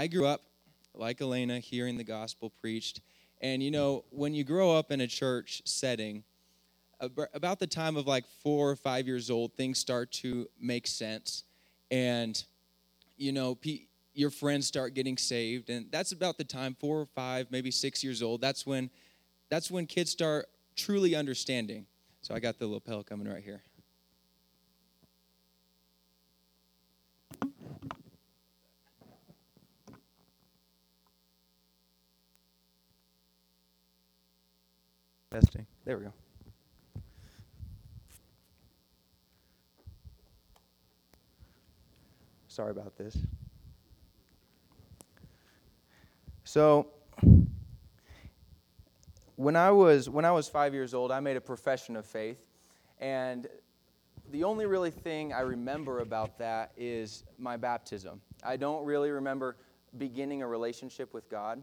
I grew up like Elena, hearing the gospel preached. And you know, when you grow up in a church setting, about the time of like four or five years old, things start to make sense. And, you know, your friends start getting saved. And that's about the time, four or five, maybe six years old. That's when, that's when kids start truly understanding. So I got the lapel coming right here. Testing. There we go. Sorry about this. So, when I was when I was five years old, I made a profession of faith, and the only really thing I remember about that is my baptism. I don't really remember beginning a relationship with God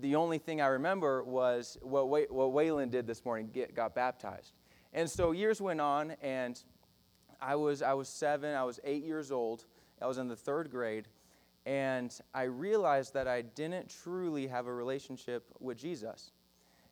the only thing I remember was what, what Waylon did this morning, get, got baptized. And so years went on, and I was, I was seven, I was eight years old, I was in the third grade, and I realized that I didn't truly have a relationship with Jesus.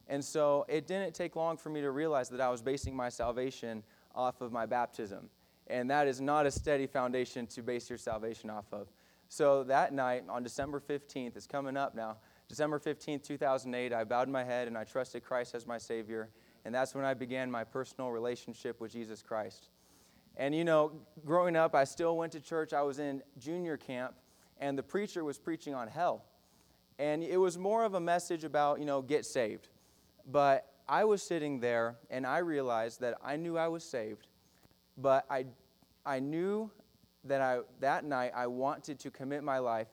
And so it didn't take long for me to realize that I was basing my salvation off of my baptism. And that is not a steady foundation to base your salvation off of. So that night, on December 15th, it's coming up now, December 15, 2008, I bowed my head and I trusted Christ as my Savior. And that's when I began my personal relationship with Jesus Christ. And you know, growing up, I still went to church. I was in junior camp, and the preacher was preaching on hell. And it was more of a message about, you know, get saved. But I was sitting there, and I realized that I knew I was saved, but I, I knew that I, that night I wanted to commit my life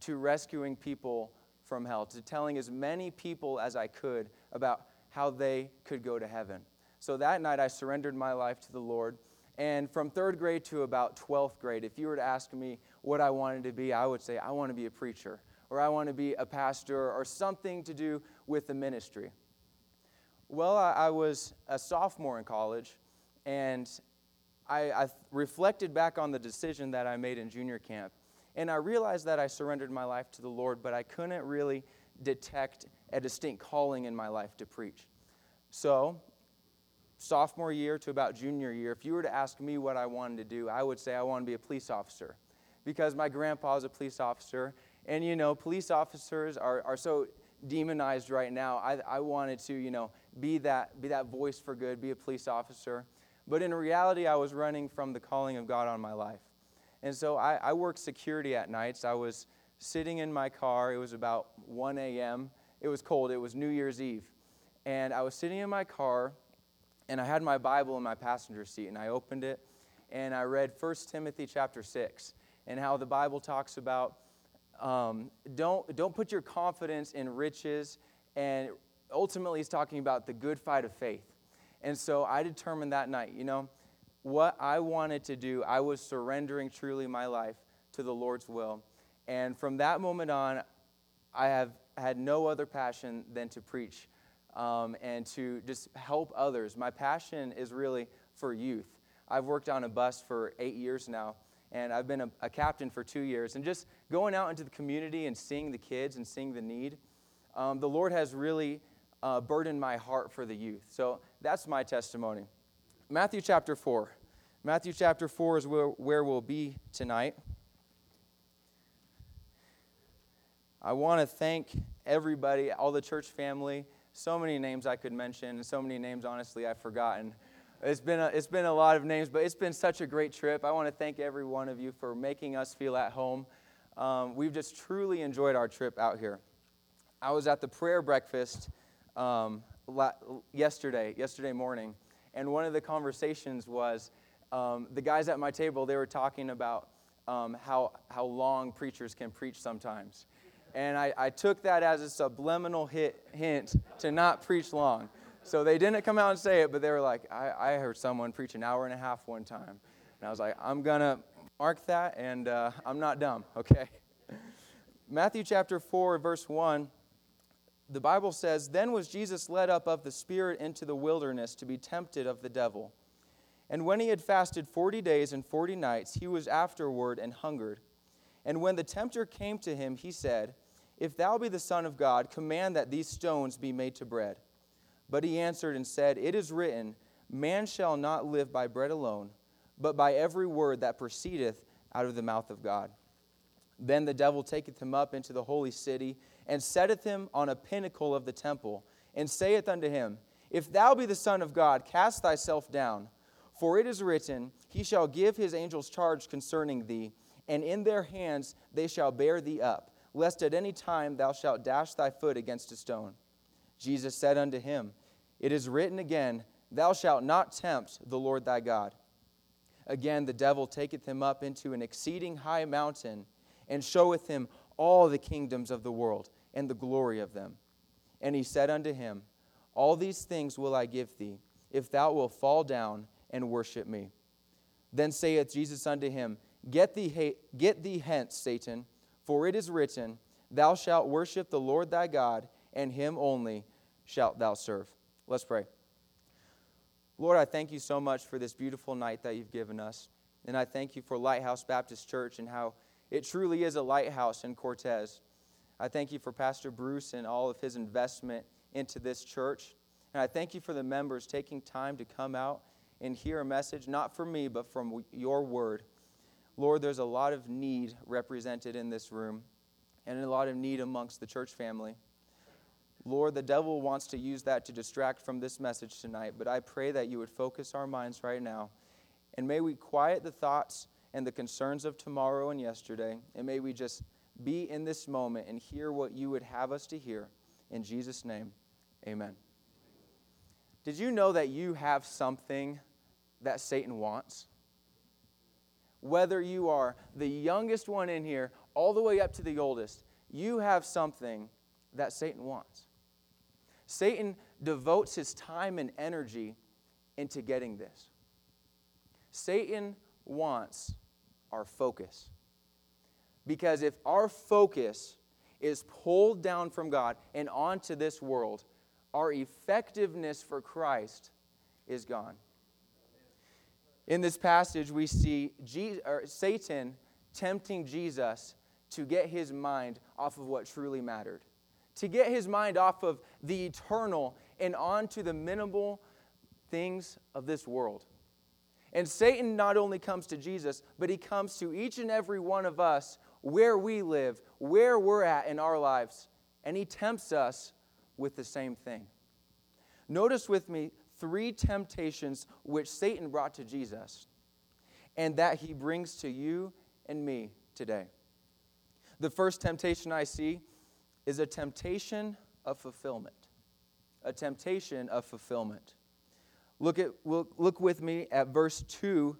to rescuing people from hell, to telling as many people as I could about how they could go to heaven. So that night, I surrendered my life to the Lord. And from third grade to about 12th grade, if you were to ask me what I wanted to be, I would say, I want to be a preacher, or I want to be a pastor, or something to do with the ministry. Well, I, I was a sophomore in college, and I, I reflected back on the decision that I made in junior camp. And I realized that I surrendered my life to the Lord, but I couldn't really detect a distinct calling in my life to preach. So, sophomore year to about junior year, if you were to ask me what I wanted to do, I would say I want to be a police officer because my grandpa is a police officer. And, you know, police officers are, are so demonized right now. I, I wanted to, you know, be that, be that voice for good, be a police officer. But in reality, I was running from the calling of God on my life. And so I, I worked security at nights. I was sitting in my car. It was about 1 a.m. It was cold. It was New Year's Eve. And I was sitting in my car, and I had my Bible in my passenger seat, and I opened it, and I read 1 Timothy chapter 6, and how the Bible talks about um, don't, don't put your confidence in riches, and ultimately, he's talking about the good fight of faith. And so I determined that night, you know, what I wanted to do, I was surrendering truly my life to the Lord's will. And from that moment on, I have had no other passion than to preach um, and to just help others. My passion is really for youth. I've worked on a bus for eight years now, and I've been a, a captain for two years. And just going out into the community and seeing the kids and seeing the need, um, the Lord has really uh, burdened my heart for the youth. So that's my testimony. Matthew chapter 4. Matthew chapter 4 is where, where we'll be tonight. I want to thank everybody, all the church family. So many names I could mention, and so many names, honestly, I've forgotten. It's been, a, it's been a lot of names, but it's been such a great trip. I want to thank every one of you for making us feel at home. Um, we've just truly enjoyed our trip out here. I was at the prayer breakfast um, yesterday, yesterday morning, and one of the conversations was um, the guys at my table, they were talking about um, how, how long preachers can preach sometimes. And I, I took that as a subliminal hit, hint to not preach long. So they didn't come out and say it, but they were like, I, I heard someone preach an hour and a half one time. And I was like, I'm going to mark that, and uh, I'm not dumb, okay? Matthew chapter 4, verse 1 the Bible says, Then was Jesus led up of the Spirit into the wilderness to be tempted of the devil. And when he had fasted forty days and forty nights, he was afterward and hungered. And when the tempter came to him, he said, If thou be the Son of God, command that these stones be made to bread. But he answered and said, It is written, Man shall not live by bread alone, but by every word that proceedeth out of the mouth of God. Then the devil taketh him up into the holy city, and setteth him on a pinnacle of the temple, and saith unto him, If thou be the Son of God, cast thyself down. For it is written, He shall give his angels charge concerning thee and in their hands they shall bear thee up, lest at any time thou shalt dash thy foot against a stone. Jesus said unto him, It is written again, Thou shalt not tempt the Lord thy God. Again, the devil taketh him up into an exceeding high mountain, and showeth him all the kingdoms of the world, and the glory of them. And he said unto him, All these things will I give thee, if thou wilt fall down and worship me. Then saith Jesus unto him, Get thee, get thee hence, Satan, for it is written, Thou shalt worship the Lord thy God, and him only shalt thou serve. Let's pray. Lord, I thank you so much for this beautiful night that you've given us. And I thank you for Lighthouse Baptist Church and how it truly is a lighthouse in Cortez. I thank you for Pastor Bruce and all of his investment into this church. And I thank you for the members taking time to come out and hear a message, not from me, but from your word. Lord, there's a lot of need represented in this room and a lot of need amongst the church family. Lord, the devil wants to use that to distract from this message tonight, but I pray that you would focus our minds right now. And may we quiet the thoughts and the concerns of tomorrow and yesterday, and may we just be in this moment and hear what you would have us to hear. In Jesus' name, amen. Did you know that you have something that Satan wants? whether you are the youngest one in here all the way up to the oldest, you have something that Satan wants. Satan devotes his time and energy into getting this. Satan wants our focus. Because if our focus is pulled down from God and onto this world, our effectiveness for Christ is gone. In this passage, we see Jesus, Satan tempting Jesus to get his mind off of what truly mattered, to get his mind off of the eternal and onto the minimal things of this world. And Satan not only comes to Jesus, but he comes to each and every one of us where we live, where we're at in our lives, and he tempts us with the same thing. Notice with me three temptations which Satan brought to Jesus and that he brings to you and me today. The first temptation I see is a temptation of fulfillment. A temptation of fulfillment. Look, at, look with me at verse 2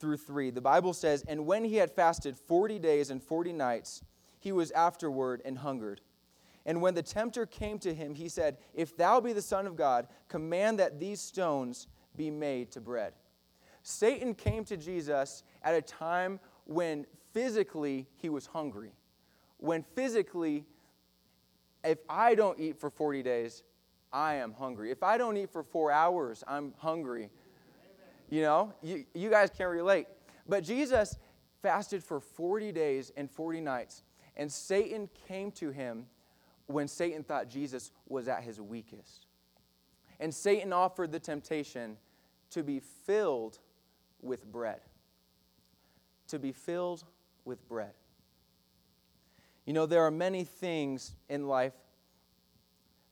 through 3. The Bible says, And when he had fasted 40 days and 40 nights, he was afterward and hungered. And when the tempter came to him, he said, If thou be the Son of God, command that these stones be made to bread. Satan came to Jesus at a time when physically he was hungry. When physically, if I don't eat for 40 days, I am hungry. If I don't eat for four hours, I'm hungry. You know, you, you guys can relate. But Jesus fasted for 40 days and 40 nights, and Satan came to him when Satan thought Jesus was at his weakest. And Satan offered the temptation to be filled with bread. To be filled with bread. You know, there are many things in life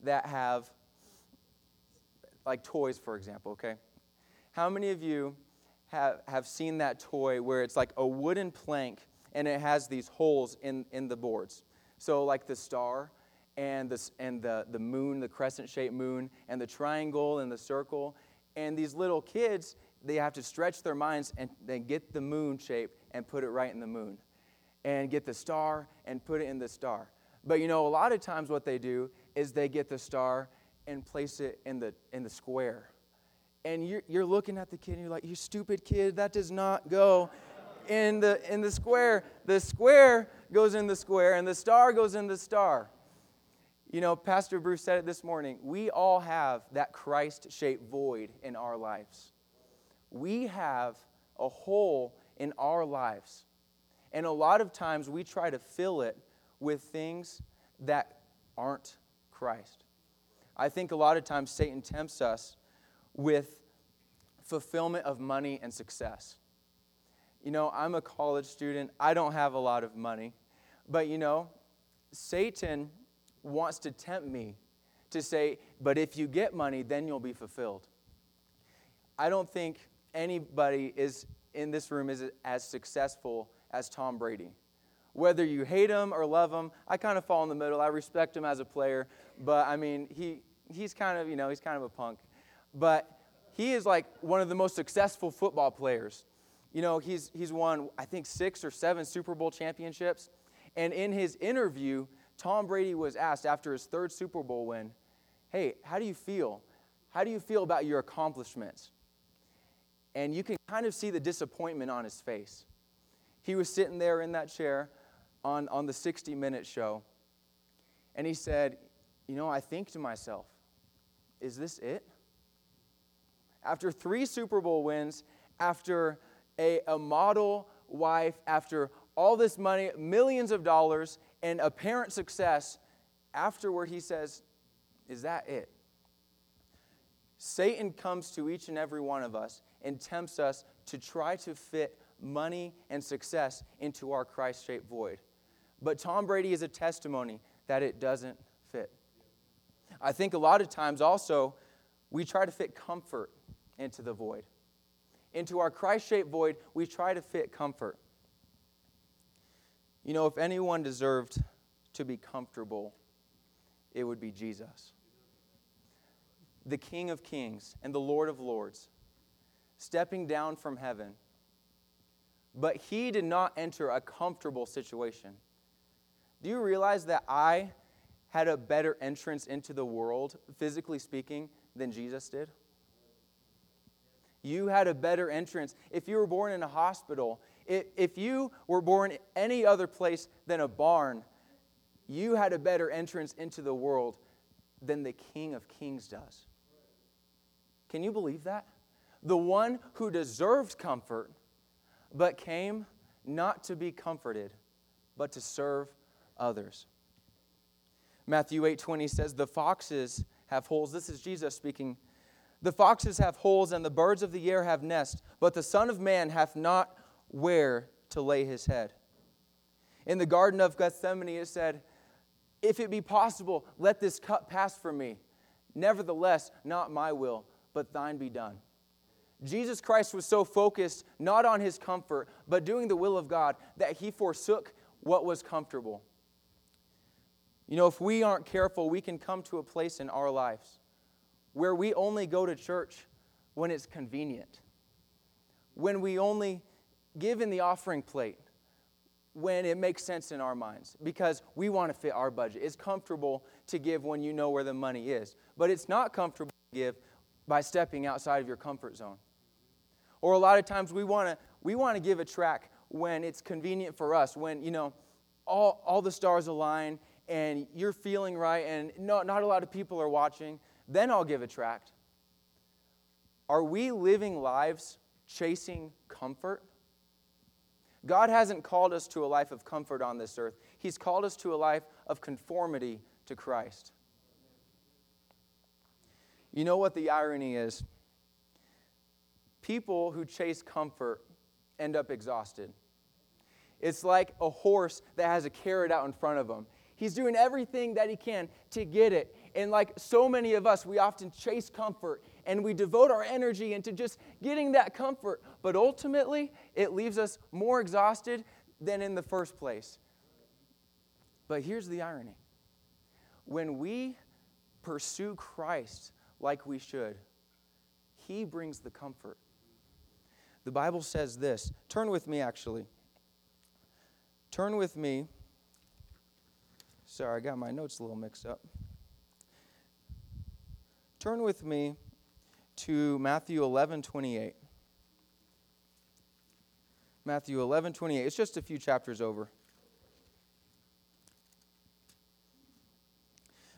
that have, like toys, for example, okay? How many of you have, have seen that toy where it's like a wooden plank and it has these holes in, in the boards? So, like the star, and, the, and the, the moon, the crescent shaped moon, and the triangle and the circle. And these little kids, they have to stretch their minds and then get the moon shape and put it right in the moon. And get the star and put it in the star. But you know, a lot of times what they do is they get the star and place it in the, in the square. And you're, you're looking at the kid and you're like, you stupid kid, that does not go in the, in the square. The square goes in the square and the star goes in the star. You know, Pastor Bruce said it this morning. We all have that Christ shaped void in our lives. We have a hole in our lives. And a lot of times we try to fill it with things that aren't Christ. I think a lot of times Satan tempts us with fulfillment of money and success. You know, I'm a college student, I don't have a lot of money, but you know, Satan wants to tempt me to say, but if you get money, then you'll be fulfilled. I don't think anybody is in this room is as successful as Tom Brady. Whether you hate him or love him, I kind of fall in the middle. I respect him as a player, but I mean, he, he's kind of, you know, he's kind of a punk. But he is like one of the most successful football players. You know, he's, he's won, I think, six or seven Super Bowl championships. And in his interview, Tom Brady was asked after his third Super Bowl win, Hey, how do you feel? How do you feel about your accomplishments? And you can kind of see the disappointment on his face. He was sitting there in that chair on, on the 60 minute show, and he said, You know, I think to myself, is this it? After three Super Bowl wins, after a, a model wife, after all this money, millions of dollars, and apparent success, afterward he says, Is that it? Satan comes to each and every one of us and tempts us to try to fit money and success into our Christ shaped void. But Tom Brady is a testimony that it doesn't fit. I think a lot of times also we try to fit comfort into the void. Into our Christ shaped void, we try to fit comfort. You know, if anyone deserved to be comfortable, it would be Jesus. The King of Kings and the Lord of Lords, stepping down from heaven. But he did not enter a comfortable situation. Do you realize that I had a better entrance into the world, physically speaking, than Jesus did? You had a better entrance. If you were born in a hospital, if you were born any other place than a barn, you had a better entrance into the world than the King of Kings does. Can you believe that? The one who deserved comfort, but came not to be comforted, but to serve others. Matthew 8:20 says, "The foxes have holes." This is Jesus speaking the foxes have holes, and the birds of the air have nests, but the Son of Man hath not where to lay his head. In the Garden of Gethsemane, it said, If it be possible, let this cup pass from me. Nevertheless, not my will, but thine be done. Jesus Christ was so focused not on his comfort, but doing the will of God, that he forsook what was comfortable. You know, if we aren't careful, we can come to a place in our lives where we only go to church when it's convenient, when we only give in the offering plate when it makes sense in our minds because we want to fit our budget. It's comfortable to give when you know where the money is, but it's not comfortable to give by stepping outside of your comfort zone. Or a lot of times we want to we want to give a track when it's convenient for us, when you know all, all the stars align and you're feeling right and not, not a lot of people are watching then I'll give a tract. Are we living lives chasing comfort? God hasn't called us to a life of comfort on this earth. He's called us to a life of conformity to Christ. You know what the irony is? People who chase comfort end up exhausted. It's like a horse that has a carrot out in front of him. He's doing everything that he can to get it. And like so many of us, we often chase comfort and we devote our energy into just getting that comfort. But ultimately, it leaves us more exhausted than in the first place. But here's the irony when we pursue Christ like we should, He brings the comfort. The Bible says this. Turn with me, actually. Turn with me Sorry, I got my notes a little mixed up. Turn with me to Matthew 11 28. Matthew 11 28. It's just a few chapters over.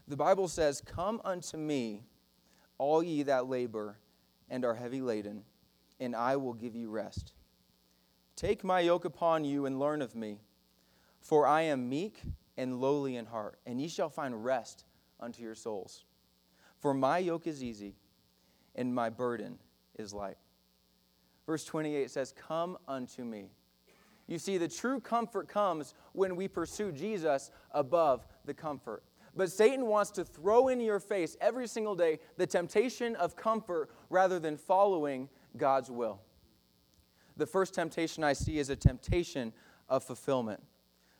The Bible says, Come unto me, all ye that labor and are heavy laden, and I will give you rest. Take my yoke upon you and learn of me, for I am meek and lowly in heart, and ye shall find rest unto your souls. For my yoke is easy and my burden is light. Verse 28 says, Come unto me. You see, the true comfort comes when we pursue Jesus above the comfort. But Satan wants to throw in your face every single day the temptation of comfort rather than following God's will. The first temptation I see is a temptation of fulfillment.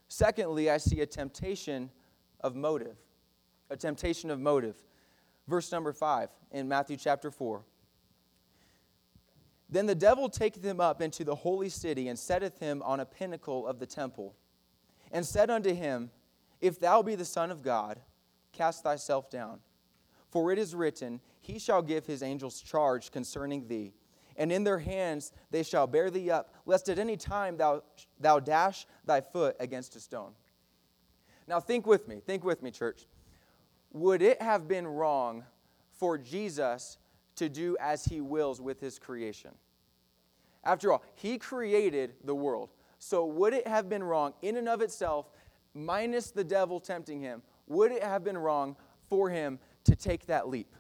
Secondly, I see a temptation of motive. A temptation of motive. Verse number 5 in Matthew chapter 4. Then the devil taketh him up into the holy city and setteth him on a pinnacle of the temple, and said unto him, If thou be the Son of God, cast thyself down. For it is written, He shall give his angels charge concerning thee, and in their hands they shall bear thee up, lest at any time thou, thou dash thy foot against a stone. Now think with me, think with me, church. Would it have been wrong for Jesus to do as he wills with his creation. After all, he created the world. So, would it have been wrong in and of itself, minus the devil tempting him, would it have been wrong for him to take that leap?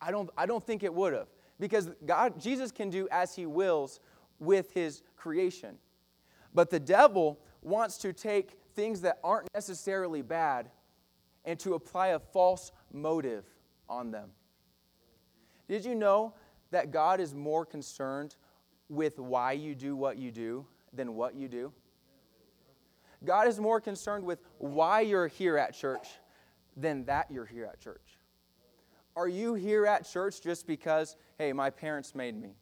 I don't, I don't think it would have. Because God, Jesus can do as he wills with his creation. But the devil wants to take things that aren't necessarily bad and to apply a false motive on them. Did you know that God is more concerned with why you do what you do than what you do? God is more concerned with why you're here at church than that you're here at church. Are you here at church just because, hey, my parents made me?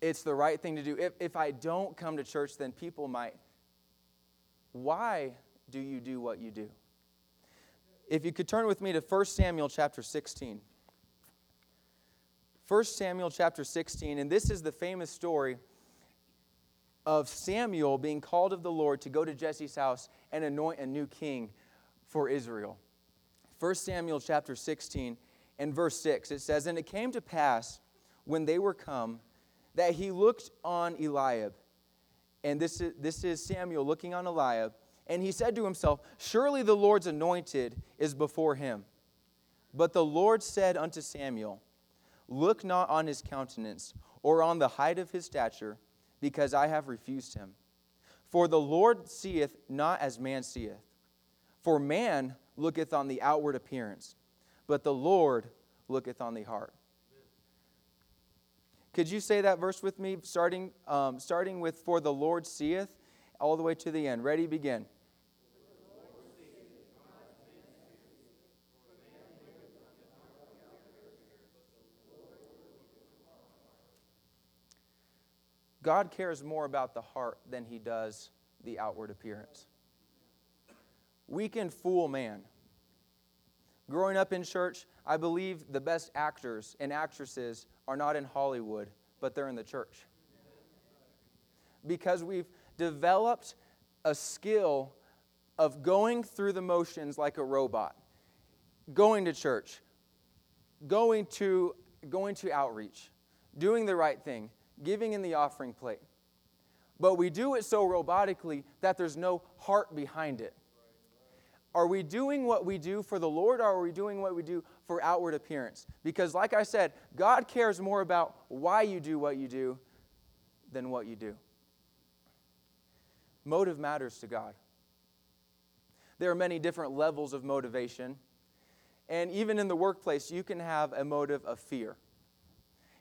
It's the right thing to do. If, if I don't come to church, then people might. Why do you do what you do? If you could turn with me to 1 Samuel chapter 16. 1 Samuel chapter 16, and this is the famous story of Samuel being called of the Lord to go to Jesse's house and anoint a new king for Israel. 1 Samuel chapter 16 and verse 6, it says, And it came to pass when they were come that he looked on Eliab. And this is, this is Samuel looking on Eliab. And he said to himself, Surely the Lord's anointed is before him. But the Lord said unto Samuel, Look not on his countenance or on the height of his stature, because I have refused him. For the Lord seeth not as man seeth. For man looketh on the outward appearance, but the Lord looketh on the heart. Could you say that verse with me, starting, um, starting with, For the Lord seeth, all the way to the end? Ready, begin. God cares more about the heart than he does the outward appearance. We can fool man. Growing up in church, I believe the best actors and actresses are not in Hollywood, but they're in the church. Because we've developed a skill of going through the motions like a robot, going to church, going to, going to outreach, doing the right thing, giving in the offering plate. But we do it so robotically that there's no heart behind it. Are we doing what we do for the Lord or are we doing what we do for outward appearance? Because, like I said, God cares more about why you do what you do than what you do. Motive matters to God. There are many different levels of motivation. And even in the workplace, you can have a motive of fear.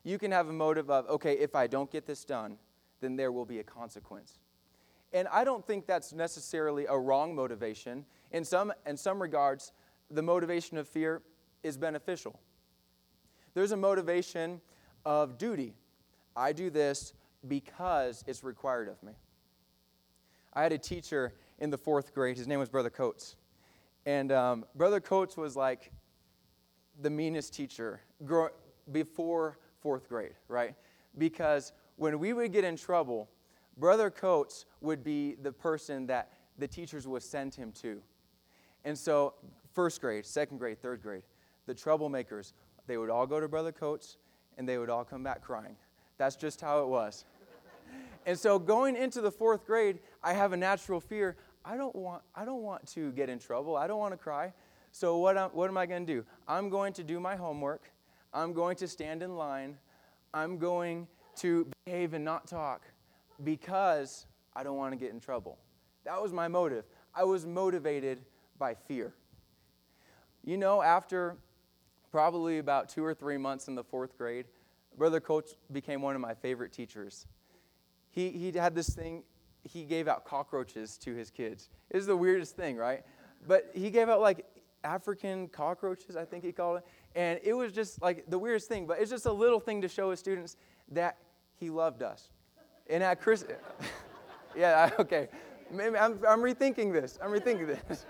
You can have a motive of, okay, if I don't get this done, then there will be a consequence. And I don't think that's necessarily a wrong motivation. In some, in some regards, the motivation of fear is beneficial. There's a motivation of duty. I do this because it's required of me. I had a teacher in the fourth grade. His name was Brother Coates. And um, Brother Coates was like the meanest teacher before fourth grade, right? Because when we would get in trouble, Brother Coates would be the person that the teachers would send him to. And so, first grade, second grade, third grade, the troublemakers, they would all go to Brother Coates and they would all come back crying. That's just how it was. And so going into the fourth grade, I have a natural fear. I don't want, I don't want to get in trouble. I don't want to cry. So what, am, what am I going to do? I'm going to do my homework. I'm going to stand in line. I'm going to behave and not talk because I don't want to get in trouble. That was my motive. I was motivated by fear. You know, after probably about two or three months in the fourth grade, Brother Coates became one of my favorite teachers. He, he had this thing, he gave out cockroaches to his kids. It was the weirdest thing, right? But he gave out like African cockroaches, I think he called it. And it was just like the weirdest thing, but it's just a little thing to show his students that he loved us. And at Chris, yeah, okay. Maybe I'm, I'm rethinking this. I'm rethinking this.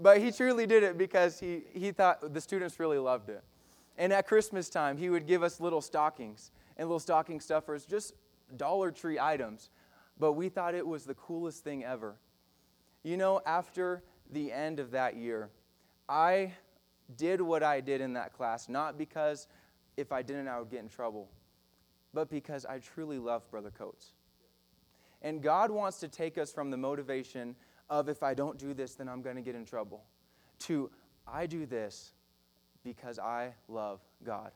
but he truly did it because he, he thought the students really loved it. And at Christmas time, he would give us little stockings and little stocking stuffers, just Dollar Tree items. But we thought it was the coolest thing ever. You know, after the end of that year, I did what I did in that class, not because if I didn't, I would get in trouble, but because I truly love Brother Coates. And God wants to take us from the motivation of if I don't do this, then I'm going to get in trouble, to I do this because I love God.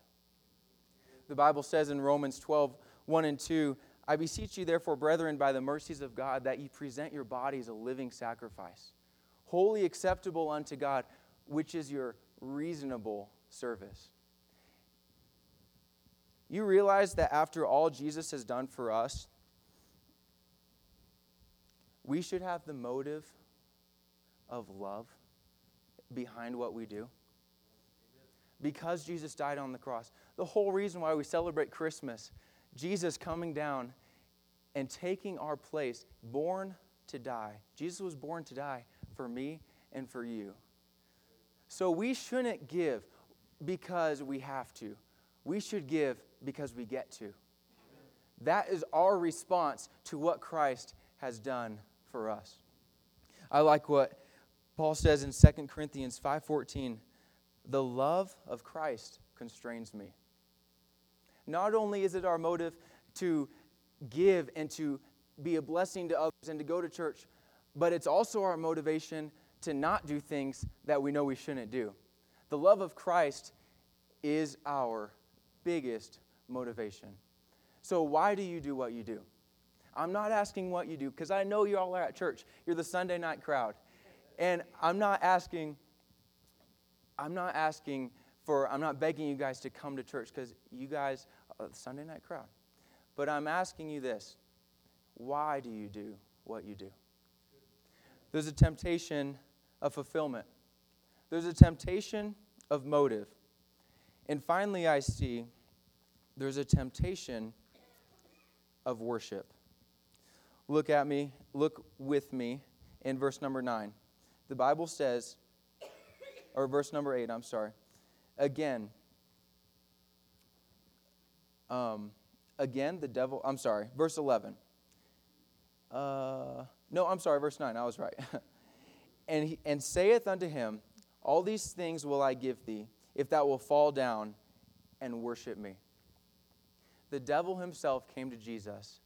The Bible says in Romans 12, 1 and 2, I beseech you, therefore, brethren, by the mercies of God, that ye present your bodies a living sacrifice, holy acceptable unto God, which is your reasonable service. You realize that after all Jesus has done for us, we should have the motive of love behind what we do. Because Jesus died on the cross. The whole reason why we celebrate Christmas, Jesus coming down and taking our place, born to die. Jesus was born to die for me and for you. So we shouldn't give because we have to. We should give because we get to. That is our response to what Christ has done for us. I like what Paul says in 2 Corinthians 5:14, "The love of Christ constrains me." Not only is it our motive to give and to be a blessing to others and to go to church, but it's also our motivation to not do things that we know we shouldn't do. The love of Christ is our biggest motivation. So, why do you do what you do? I'm not asking what you do because I know you all are at church. You're the Sunday night crowd. And I'm not asking, I'm not asking for, I'm not begging you guys to come to church because you guys are the Sunday night crowd. But I'm asking you this why do you do what you do? There's a temptation of fulfillment, there's a temptation of motive. And finally, I see there's a temptation of worship. Look at me, look with me in verse number 9. The Bible says, or verse number 8, I'm sorry. Again, um, again, the devil, I'm sorry, verse 11. Uh, no, I'm sorry, verse 9, I was right. and, he, and saith unto him, All these things will I give thee, if thou wilt fall down and worship me. The devil himself came to Jesus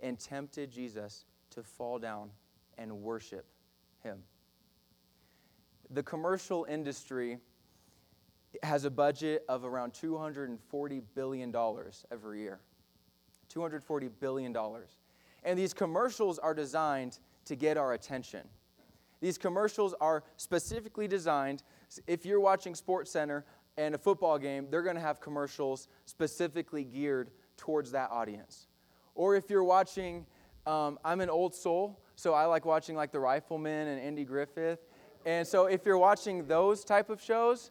and tempted Jesus to fall down and worship him. The commercial industry has a budget of around $240 billion every year. $240 billion. And these commercials are designed to get our attention. These commercials are specifically designed, if you're watching Sports Center and a football game, they're going to have commercials specifically geared towards that audience. Or if you're watching, um, I'm an old soul, so I like watching like The Rifleman and Andy Griffith. And so if you're watching those type of shows,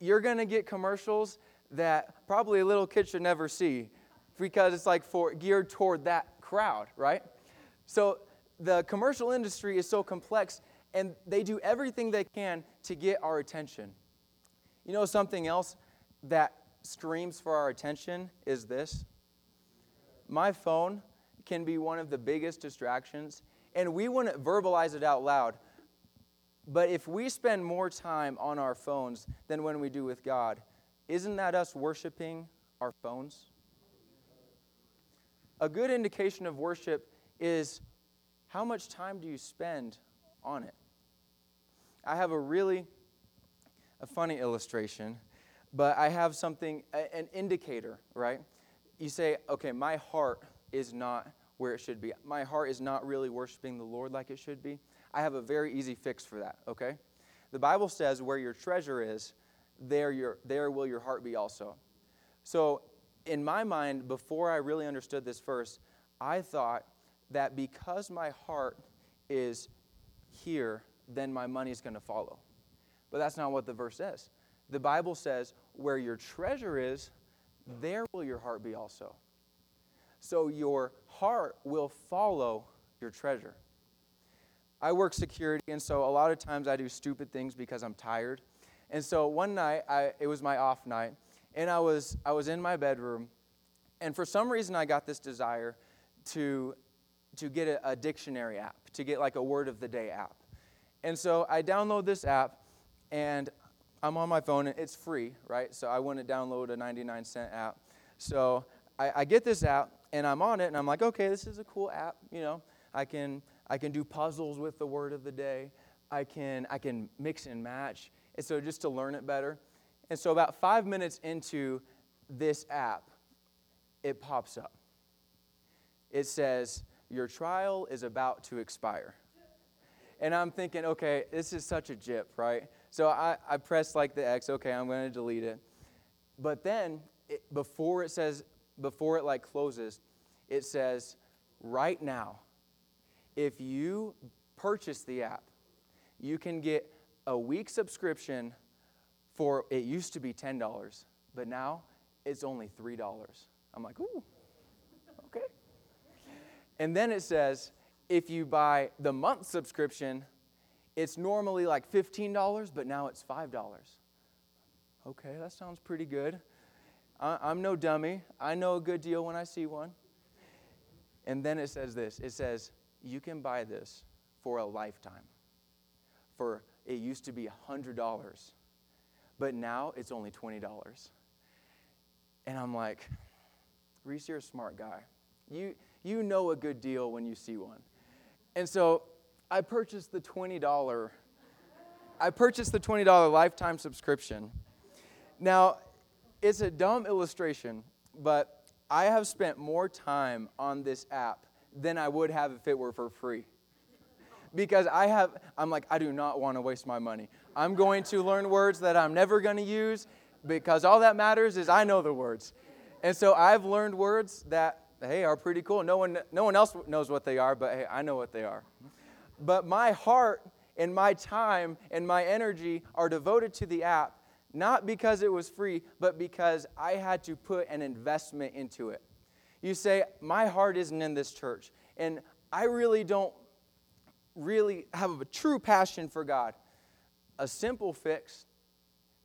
you're going to get commercials that probably a little kid should never see because it's like for geared toward that crowd, right? So the commercial industry is so complex and they do everything they can to get our attention. You know something else that screams for our attention is this my phone can be one of the biggest distractions, and we wouldn't verbalize it out loud. But if we spend more time on our phones than when we do with God, isn't that us worshiping our phones? a good indication of worship is how much time do you spend on it? I have a really a funny illustration, but I have something, an indicator, right? You say, okay, my heart is not where it should be. My heart is not really worshiping the Lord like it should be. I have a very easy fix for that, okay? The Bible says where your treasure is, there, your, there will your heart be also. So, in my mind, before I really understood this verse, I thought that because my heart is here, then my money is going to follow. But that's not what the verse says. The Bible says, where your treasure is, there will your heart be also. So your heart will follow your treasure. I work security, and so a lot of times I do stupid things because I'm tired. And so one night, I, it was my off night, and I was, I was in my bedroom, and for some reason I got this desire to, to get a, a dictionary app, to get like a word of the day app. And so I download this app, and I'm on my phone, and it's free, right? So I want to download a 99 cent app. So I, I get this app, and I'm on it, and I'm like, okay, this is a cool app. You know, I can I can do puzzles with the word of the day. I can I can mix and match. And so just to learn it better. And so about five minutes into this app, it pops up. It says, Your trial is about to expire. And I'm thinking, okay, this is such a jip, right? So I, I press like the X, okay, I'm going to delete it. But then, it, before it says, before it like closes, it says, right now, if you purchase the app, you can get a week subscription for, it used to be $10, but now it's only $3. I'm like, ooh, okay. And then it says, if you buy the month subscription, it's normally like $15, but now it's $5. Okay, that sounds pretty good. I'm no dummy. I know a good deal when I see one. And then it says this it says, you can buy this for a lifetime. For it used to be $100, but now it's only $20. And I'm like, Reese, you're a smart guy. You, you know a good deal when you see one. And so I purchased the $20 I purchased the $20 lifetime subscription. Now, it's a dumb illustration, but I have spent more time on this app than I would have if it were for free. Because I have, I'm like, I do not want to waste my money. I'm going to learn words that I'm never going to use because all that matters is I know the words. And so I've learned words that, hey, are pretty cool. No one, no one else knows what they are, but hey, I know what they are. But my heart and my time and my energy are devoted to the app not because it was free, but because I had to put an investment into it. You say, My heart isn't in this church, and I really don't really have a true passion for God. A simple fix,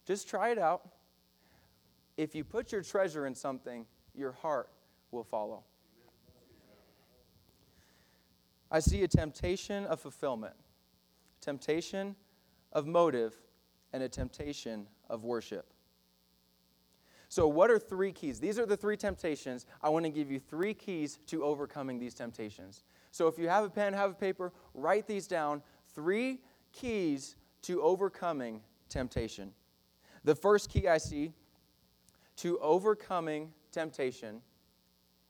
just try it out. If you put your treasure in something, your heart will follow. I see a temptation of fulfillment, temptation of motive, and a temptation of worship. So, what are three keys? These are the three temptations. I want to give you three keys to overcoming these temptations. So, if you have a pen, have a paper, write these down. Three keys to overcoming temptation. The first key I see to overcoming temptation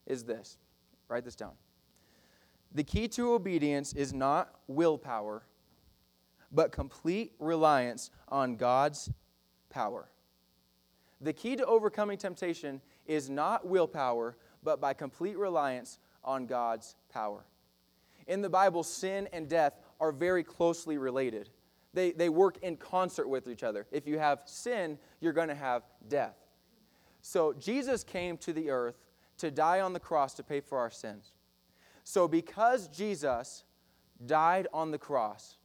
is this. Write this down. The key to obedience is not willpower, but complete reliance on God's power. The key to overcoming temptation is not willpower, but by complete reliance on God's power. In the Bible, sin and death are very closely related. They, they work in concert with each other. If you have sin, you're going to have death. So Jesus came to the earth to die on the cross to pay for our sins. So because Jesus died on the cross,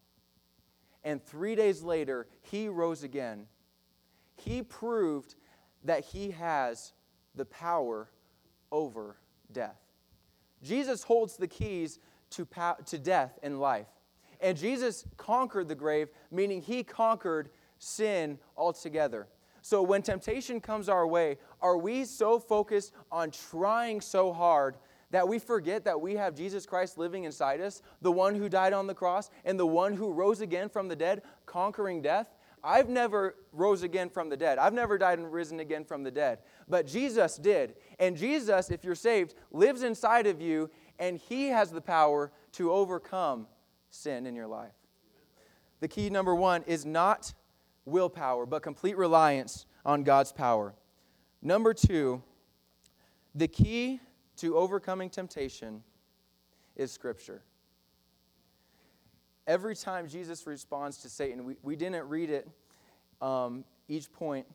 and three days later he rose again, he proved that he has the power over death. Jesus holds the keys to, to death and life. And Jesus conquered the grave, meaning he conquered sin altogether. So when temptation comes our way, are we so focused on trying so hard that we forget that we have Jesus Christ living inside us, the one who died on the cross and the one who rose again from the dead, conquering death. I've never rose again from the dead. I've never died and risen again from the dead. But Jesus did. And Jesus, if you're saved, lives inside of you, and he has the power to overcome sin in your life. The key number one is not willpower, but complete reliance on God's power. Number two, the key to overcoming temptation is Scripture. Every time Jesus responds to Satan, we, we didn't read it um, each point,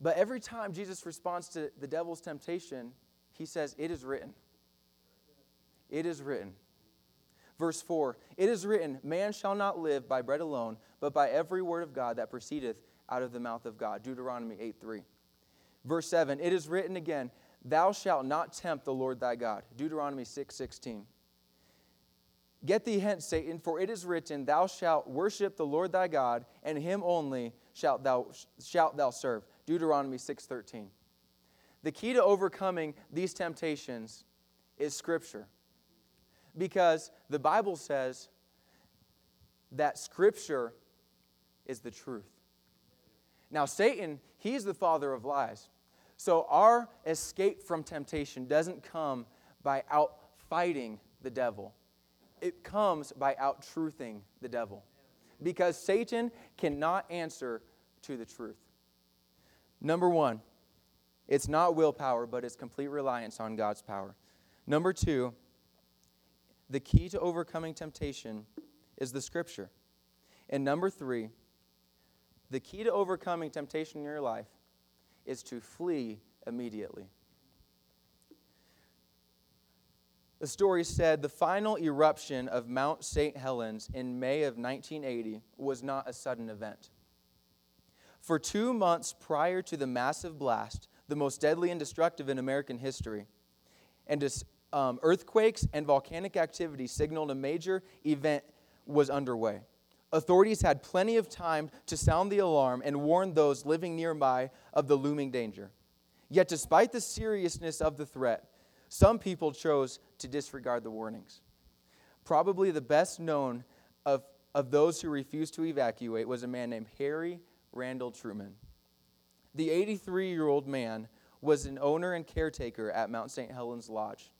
but every time Jesus responds to the devil's temptation, he says, It is written. It is written. Verse 4 It is written, Man shall not live by bread alone, but by every word of God that proceedeth out of the mouth of God. Deuteronomy 8 3. Verse 7 It is written again, Thou shalt not tempt the Lord thy God. Deuteronomy 6 16. Get thee hence, Satan, for it is written, Thou shalt worship the Lord thy God, and him only shalt thou, shalt thou serve. Deuteronomy 6 13. The key to overcoming these temptations is Scripture. Because the Bible says that Scripture is the truth. Now, Satan, he's the father of lies. So, our escape from temptation doesn't come by outfighting the devil, it comes by out truthing the devil. Because Satan cannot answer to the truth. Number one, it's not willpower, but it's complete reliance on God's power. Number two, the key to overcoming temptation is the scripture. And number three, the key to overcoming temptation in your life is to flee immediately. The story said the final eruption of Mount St. Helens in May of 1980 was not a sudden event. For two months prior to the massive blast, the most deadly and destructive in American history, and um, earthquakes and volcanic activity signaled a major event was underway. Authorities had plenty of time to sound the alarm and warn those living nearby of the looming danger. Yet, despite the seriousness of the threat, some people chose to disregard the warnings. Probably the best known of, of those who refused to evacuate was a man named Harry Randall Truman. The 83 year old man was an owner and caretaker at Mount St. Helens Lodge.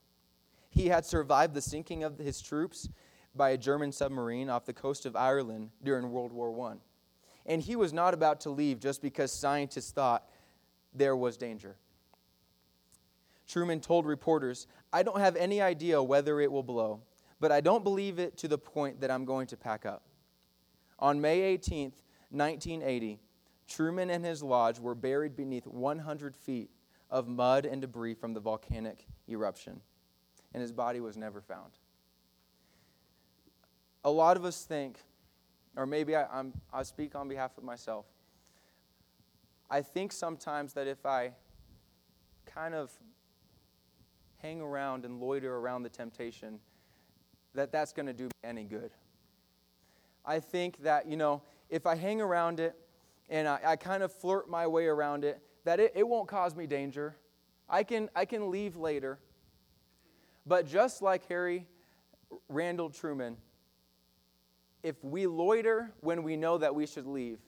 He had survived the sinking of his troops by a German submarine off the coast of Ireland during World War I. And he was not about to leave just because scientists thought there was danger. Truman told reporters, I don't have any idea whether it will blow, but I don't believe it to the point that I'm going to pack up. On May 18th, 1980, Truman and his lodge were buried beneath 100 feet of mud and debris from the volcanic eruption, and his body was never found a lot of us think, or maybe I, I'm, I speak on behalf of myself. I think sometimes that if I kind of hang around and loiter around the temptation, that that's going to do me any good. I think that, you know, if I hang around it and I, I kind of flirt my way around it, that it, it won't cause me danger. I can, I can leave later. But just like Harry Randall Truman, if we loiter when we know that we should leave,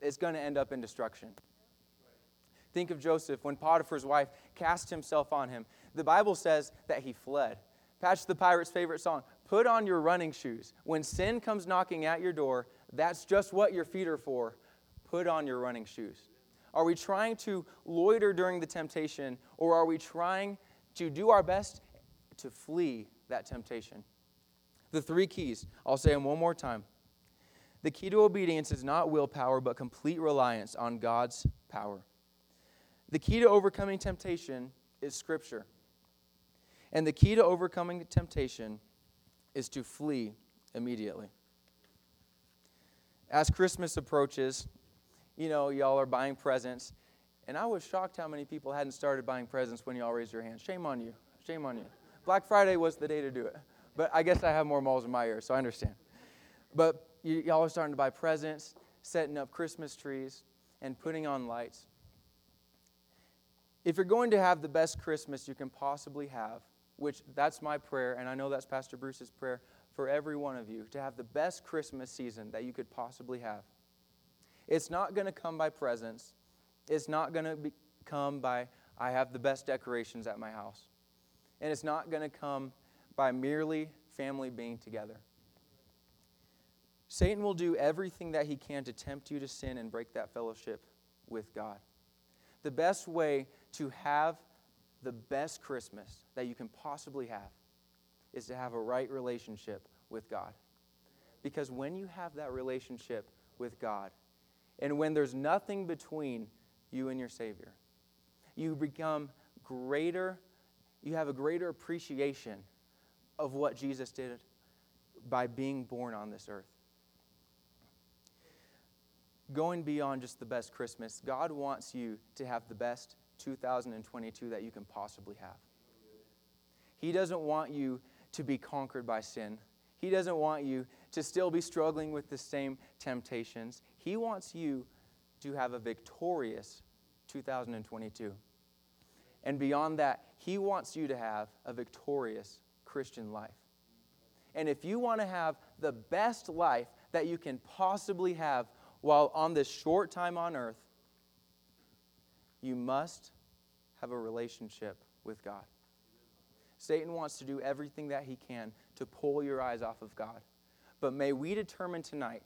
it's going to end up in destruction. Think of Joseph when Potiphar's wife cast himself on him. The Bible says that he fled. Patch the Pirate's favorite song Put on your running shoes. When sin comes knocking at your door, that's just what your feet are for. Put on your running shoes. Are we trying to loiter during the temptation, or are we trying to do our best to flee that temptation? The three keys, I'll say them one more time. The key to obedience is not willpower, but complete reliance on God's power. The key to overcoming temptation is Scripture. And the key to overcoming temptation is to flee immediately. As Christmas approaches, you know, y'all are buying presents. And I was shocked how many people hadn't started buying presents when y'all raised your hands. Shame on you. Shame on you. Black Friday was the day to do it. But I guess I have more malls in my ears, so I understand. But y'all are starting to buy presents, setting up Christmas trees, and putting on lights. If you're going to have the best Christmas you can possibly have, which that's my prayer, and I know that's Pastor Bruce's prayer for every one of you, to have the best Christmas season that you could possibly have. It's not going to come by presents. It's not going to come by, I have the best decorations at my house. And it's not going to come by merely family being together. Satan will do everything that he can to tempt you to sin and break that fellowship with God. The best way to have the best Christmas that you can possibly have is to have a right relationship with God. Because when you have that relationship with God, and when there's nothing between you and your Savior, you become greater, you have a greater appreciation of what Jesus did by being born on this earth. Going beyond just the best Christmas, God wants you to have the best 2022 that you can possibly have. He doesn't want you to be conquered by sin. He doesn't want you to still be struggling with the same temptations. He wants you to have a victorious 2022. And beyond that, He wants you to have a victorious Christian life. And if you want to have the best life that you can possibly have while on this short time on earth, you must have a relationship with God. Satan wants to do everything that he can to pull your eyes off of God. But may we determine tonight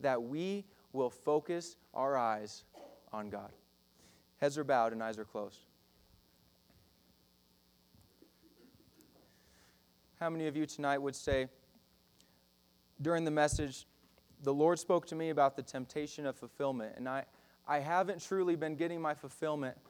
that we will focus our eyes on God. Heads are bowed and eyes are closed. How many of you tonight would say, during the message, the Lord spoke to me about the temptation of fulfillment, and I, I haven't truly been getting my fulfillment